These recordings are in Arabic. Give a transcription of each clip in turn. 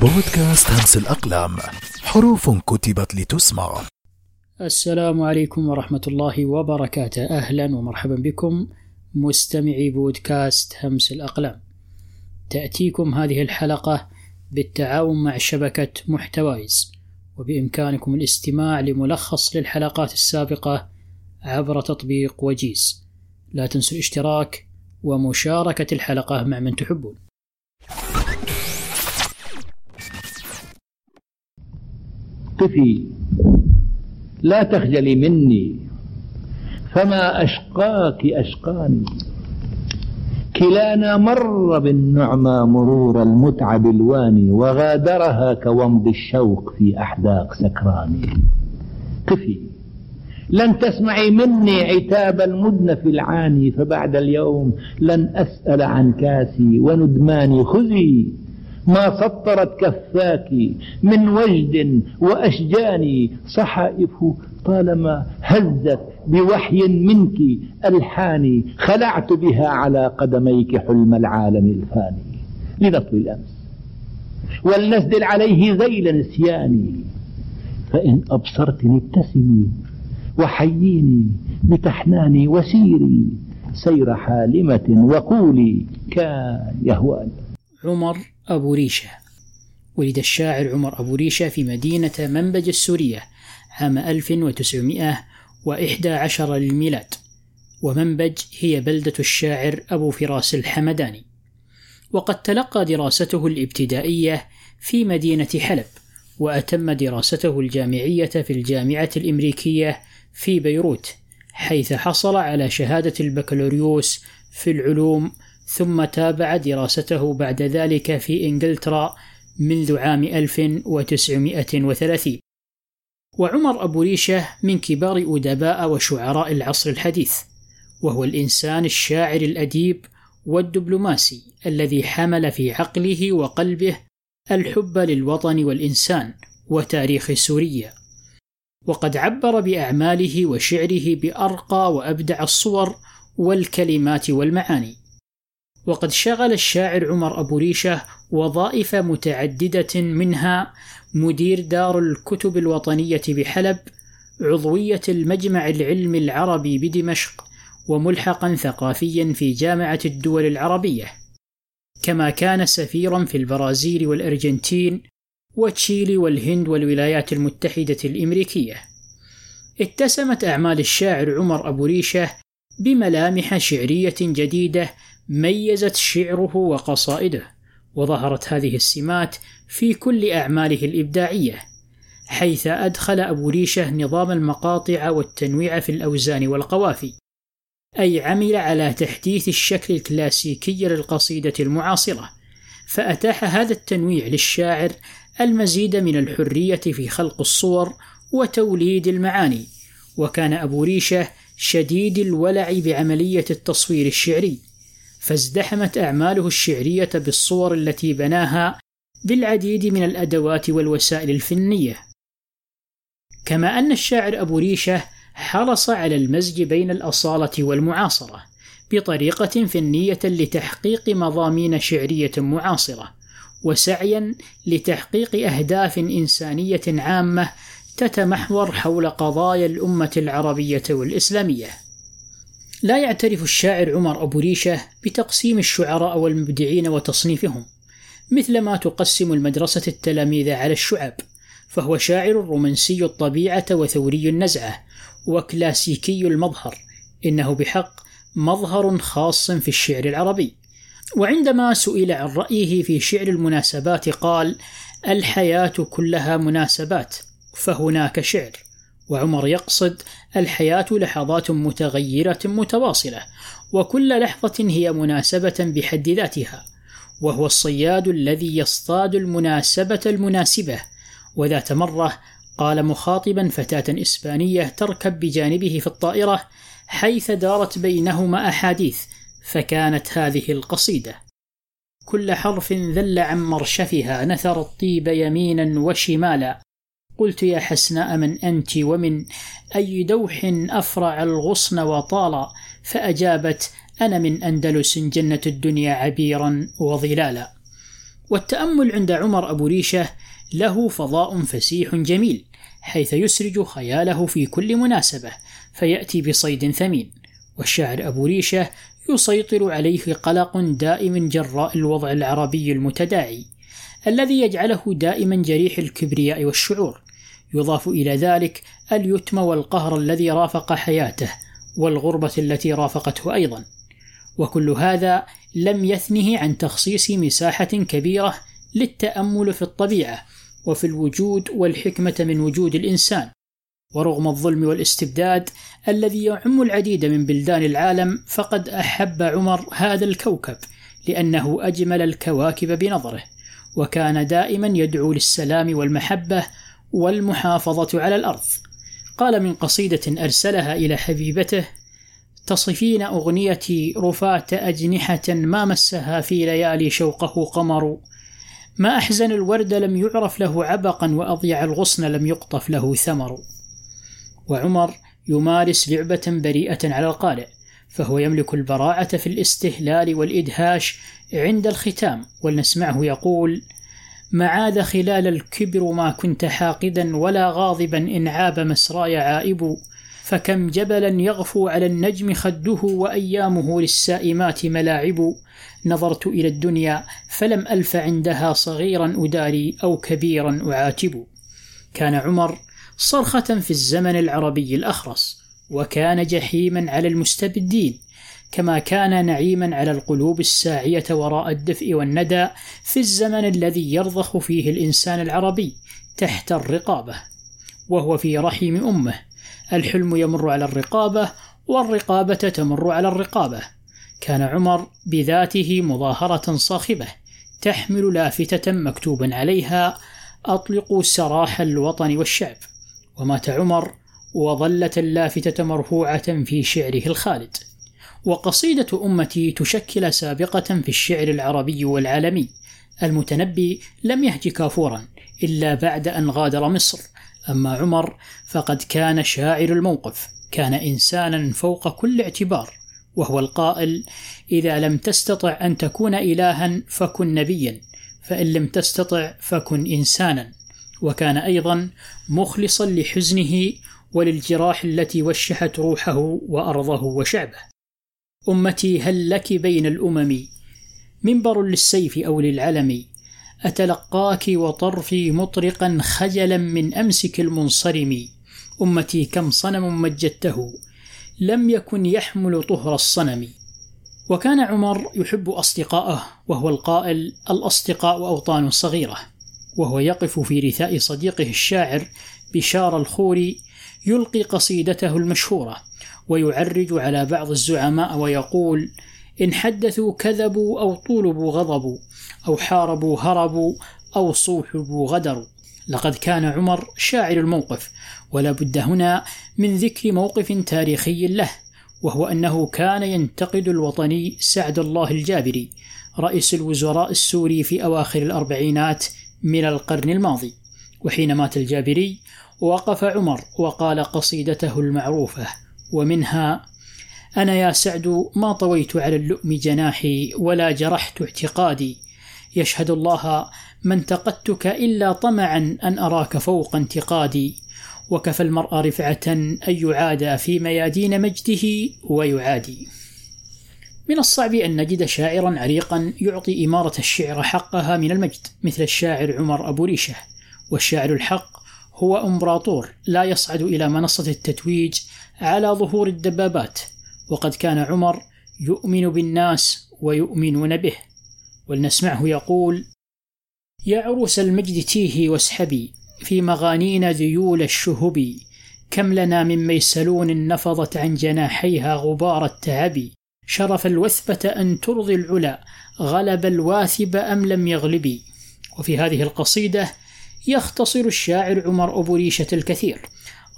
بودكاست همس الأقلام حروف كتبت لتسمع. السلام عليكم ورحمة الله وبركاته. أهلا ومرحبا بكم مستمعي بودكاست همس الأقلام. تأتيكم هذه الحلقة بالتعاون مع شبكة محتوايز وبإمكانكم الاستماع لملخص للحلقات السابقة عبر تطبيق وجيز. لا تنسوا الاشتراك ومشاركة الحلقة مع من تحبون. قفي لا تخجلي مني فما أشقاك أشقاني. كلانا مر بالنعمى مرور المتعب الواني وغادرها كومض الشوق في أحداق سكراني. قفي لن تسمعي مني عتاب المدنف العاني فبعد اليوم لن أسأل عن كاسي وندماني خذي ما سطرت كفاك من وجد وأشجاني صحائف طالما هزت بوحي منك ألحاني خلعت بها على قدميك حلم العالم الفاني. لنطوي الأمس. ولنسدل عليه ذيل نسياني. فإن أبصرتني ابتسمي وحييني بتحناني وسيري سير حالمة وقولي كان يهواني. عمر أبو ريشة. ولد الشاعر عمر أبو ريشة في مدينة منبج السورية عام 1911 للميلاد. ومنبج هي بلدة الشاعر أبو فراس الحمداني. وقد تلقى دراسته الابتدائية في مدينة حلب وأتم دراسته الجامعية في الجامعة الإمريكية في بيروت حيث حصل على شهادة البكالوريوس في العلوم ثم تابع دراسته بعد ذلك في إنجلترا منذ عام 1930 وعمر أبو ريشة من كبار أدباء وشعراء العصر الحديث وهو الإنسان الشاعر الأديب والدبلوماسي الذي حمل في عقله وقلبه الحب للوطن والإنسان وتاريخ سوريا. وقد عبر بأعماله وشعره بأرقى وأبدع الصور والكلمات والمعاني. وقد شغل الشاعر عمر أبو ريشة وظائف متعددة منها مدير دار الكتب الوطنية بحلب عضوية المجمع العلمي العربي بدمشق وملحقا ثقافيا في جامعة الدول العربية. كما كان سفيرا في البرازيل والأرجنتين وتشيلي والهند والولايات المتحدة الأمريكية. اتسمت أعمال الشاعر عمر أبو ريشة بملامح شعرية جديدة ميزت شعره وقصائده وظهرت هذه السمات في كل أعماله الإبداعية حيث أدخل أبو ريشة نظام المقاطع والتنويع في الأوزان والقوافي أي عمل على تحديث الشكل الكلاسيكي للقصيدة المعاصرة فأتاح هذا التنويع للشاعر المزيد من الحرية في خلق الصور وتوليد المعاني وكان أبو ريشة شديد الولع بعملية التصوير الشعري. فازدحمت أعماله الشعرية بالصور التي بناها بالعديد من الأدوات والوسائل الفنية كما أن الشاعر أبو ريشة حرص على المزج بين الأصالة والمعاصرة بطريقة فنية لتحقيق مضامين شعرية معاصرة وسعيا لتحقيق أهداف إنسانية عامة تتمحور حول قضايا الأمة العربية والإسلامية. لا يعترف الشاعر عمر أبو ريشة بتقسيم الشعراء والمبدعين وتصنيفهم، مثلما تقسم المدرسة التلاميذ على الشعب، فهو شاعر رومانسي الطبيعة وثوري النزعة، وكلاسيكي المظهر، إنه بحق مظهر خاص في الشعر العربي. وعندما سئل عن رأيه في شعر المناسبات قال: الحياة كلها مناسبات، فهناك شعر. وعمر يقصد الحياة لحظات متغيرة متواصلة، وكل لحظة هي مناسبة بحد ذاتها، وهو الصياد الذي يصطاد المناسبة المناسبة، وذات مرة قال مخاطبا فتاة إسبانية تركب بجانبه في الطائرة حيث دارت بينهما أحاديث فكانت هذه القصيدة كل حرف ذل عن مرشفها نثر الطيب يمينا وشمالا قلت يا حسناء من أنت ومن أي دوح أفرع الغصن وطالا فأجابت أنا من أندلس جنة الدنيا عبيرا وظلالا. والتأمل عند عمر أبو ريشة له فضاء فسيح جميل حيث يسرج خياله في كل مناسبة فيأتي بصيد ثمين. والشاعر أبو ريشة يسيطر عليه قلق دائم جراء الوضع العربي المتداعي الذي يجعله دائما جريح الكبرياء والشعور. يضاف إلى ذلك اليتم والقهر الذي رافق حياته والغربة التي رافقته أيضا. وكل هذا لم يثنه عن تخصيص مساحة كبيرة للتأمل في الطبيعة وفي الوجود والحكمة من وجود الإنسان. ورغم الظلم والاستبداد الذي يعم العديد من بلدان العالم فقد أحب عمر هذا الكوكب لأنه أجمل الكواكب بنظره وكان دائما يدعو للسلام والمحبة والمحافظة على الأرض. قال من قصيدة أرسلها إلى حبيبته تصفين أغنيتي رفاة أجنحة ما مسها في ليالي شوقه قمر. ما أحزن الورد لم يعرف له عبقا وأضيع الغصن لم يقطف له ثمر. وعمر يمارس لعبة بريئة على القارئ فهو يملك البراعة في الاستهلال والإدهاش عند الختام ولنسمعه يقول معاذ خلال الكبر ما كنت حاقدا ولا غاضبا إن عاب مسراي عائب فكم جبلا يغفو على النجم خده وأيامه للسائمات ملاعب. نظرت إلى الدنيا فلم ألف عندها صغيرا أداري أو كبيرا أعاتب. كان عمر صرخة في الزمن العربي الأخرس وكان جحيما على المستبدين. كما كان نعيما على القلوب الساعية وراء الدفء والندى في الزمن الذي يرضخ فيه الإنسان العربي تحت الرقابة وهو في رحم أمه. الحلم يمر على الرقابة والرقابة تمر على الرقابة. كان عمر بذاته مظاهرة صاخبة تحمل لافتة مكتوبا عليها أطلقوا سراح الوطن والشعب ومات عمر وظلت اللافتة مرفوعة في شعره الخالد. وقصيدة أمتي تشكل سابقة في الشعر العربي والعالمي. المتنبي لم يهج كافورا إلا بعد أن غادر مصر. أما عمر فقد كان شاعر الموقف كان إنسانا فوق كل اعتبار وهو القائل إذا لم تستطع أن تكون إلها فكن نبيا فإن لم تستطع فكن إنسانا. وكان أيضا مخلصا لحزنه وللجراح التي وشحت روحه وأرضه وشعبه. أمتي هل لك بين الأمم؟ منبر للسيف أو للعلم؟ أتلقاك وطرفي مطرقا خجلا من أمسك المنصرم؟ أمتي كم صنم مجدته؟ لم يكن يحمل طهر الصنم. وكان عمر يحب أصدقاءه وهو القائل الأصدقاء أوطان صغيرة. وهو يقف في رثاء صديقه الشاعر بشار الخوري يلقي قصيدته المشهورة ويعرج على بعض الزعماء ويقول إن حدثوا كذبوا أو طولبوا غضبوا أو حاربوا هربوا أو صوحبوا غدروا. لقد كان عمر شاعر الموقف ولا بد هنا من ذكر موقف تاريخي له وهو أنه كان ينتقد الوطني سعد الله الجابري رئيس الوزراء السوري في أواخر الأربعينات من القرن الماضي وحين مات الجابري وقف عمر وقال قصيدته المعروفة ومنها أنا يا سعد ما طويت على اللؤم جناحي ولا جرحت اعتقادي. يشهد الله ما انتقدتك إلا طمعا أن أراك فوق انتقادي. وكفى المرء رفعة أن يعادى في ميادين مجده ويعادي. من الصعب أن نجد شاعرا عريقا يعطي إمارة الشعر حقها من المجد مثل الشاعر عمر أبو ريشة والشاعر الحق هو إمبراطور لا يصعد إلى منصة التتويج على ظهور الدبابات وقد كان عمر يؤمن بالناس ويؤمنون به. ولنسمعه يقول يا عروس المجد تيهي واسحبي في مغانين ذيول الشهب كم لنا من ميسلون نفضت عن جناحيها غبار التعب. شرف الوثبة أن ترضي العلا غلب الواثب أم لم يغلبي وفي هذه القصيدة يختصر الشاعر عمر أبو ريشة الكثير.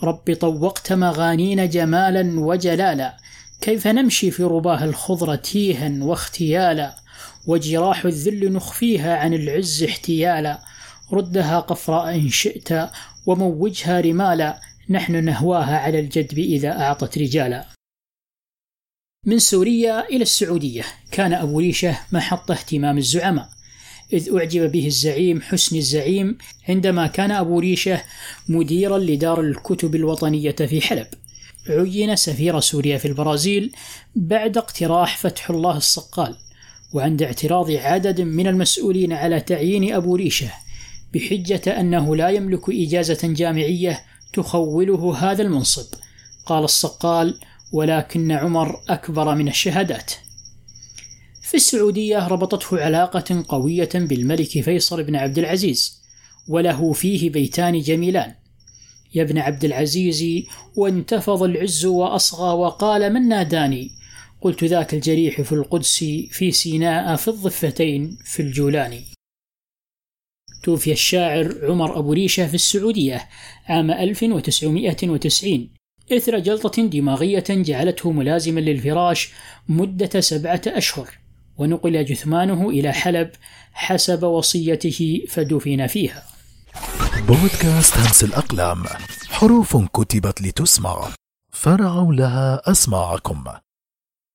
رب طوقت مغانين جمالا وجلالا كيف نمشي في رباه الخضرة تيها واختيالا؟ وجراح الذل نخفيها عن العز احتيالا ردها قفراء إن شئت وموجها رمالا نحن نهواها على الجدب إذا أعطت رجالا. من سوريا إلى السعودية كان أبو ريشة محط اهتمام الزعماء. إذ أعجب به الزعيم حسن الزعيم عندما كان أبو ريشة مديرا لدار الكتب الوطنية في حلب. عين سفير سوريا في البرازيل بعد اقتراح فتح الله الصقال وعند اعتراض عدد من المسؤولين على تعيين أبو ريشة بحجة أنه لا يملك إجازة جامعية تخوله هذا المنصب. قال الصقال ولكن عمر أكبر من الشهادات. في السعودية ربطته علاقة قوية بالملك فيصل بن عبد العزيز وله فيه بيتان جميلان. يا ابن عبد العزيز وانتفض العز وأصغى وقال من ناداني؟ قلت ذاك الجريح في القدس في سيناء في الضفتين في الجولان. توفي الشاعر عمر أبو ريشة في السعودية عام 1990 إثر جلطة دماغية جعلته ملازما للفراش مدة سبعة أشهر. ونقل جثمانه إلى حلب حسب وصيته فدفن فيها. بودكاست همس الأقلام حروف كتبت لتسمع. فرعوا لها أسماعكم.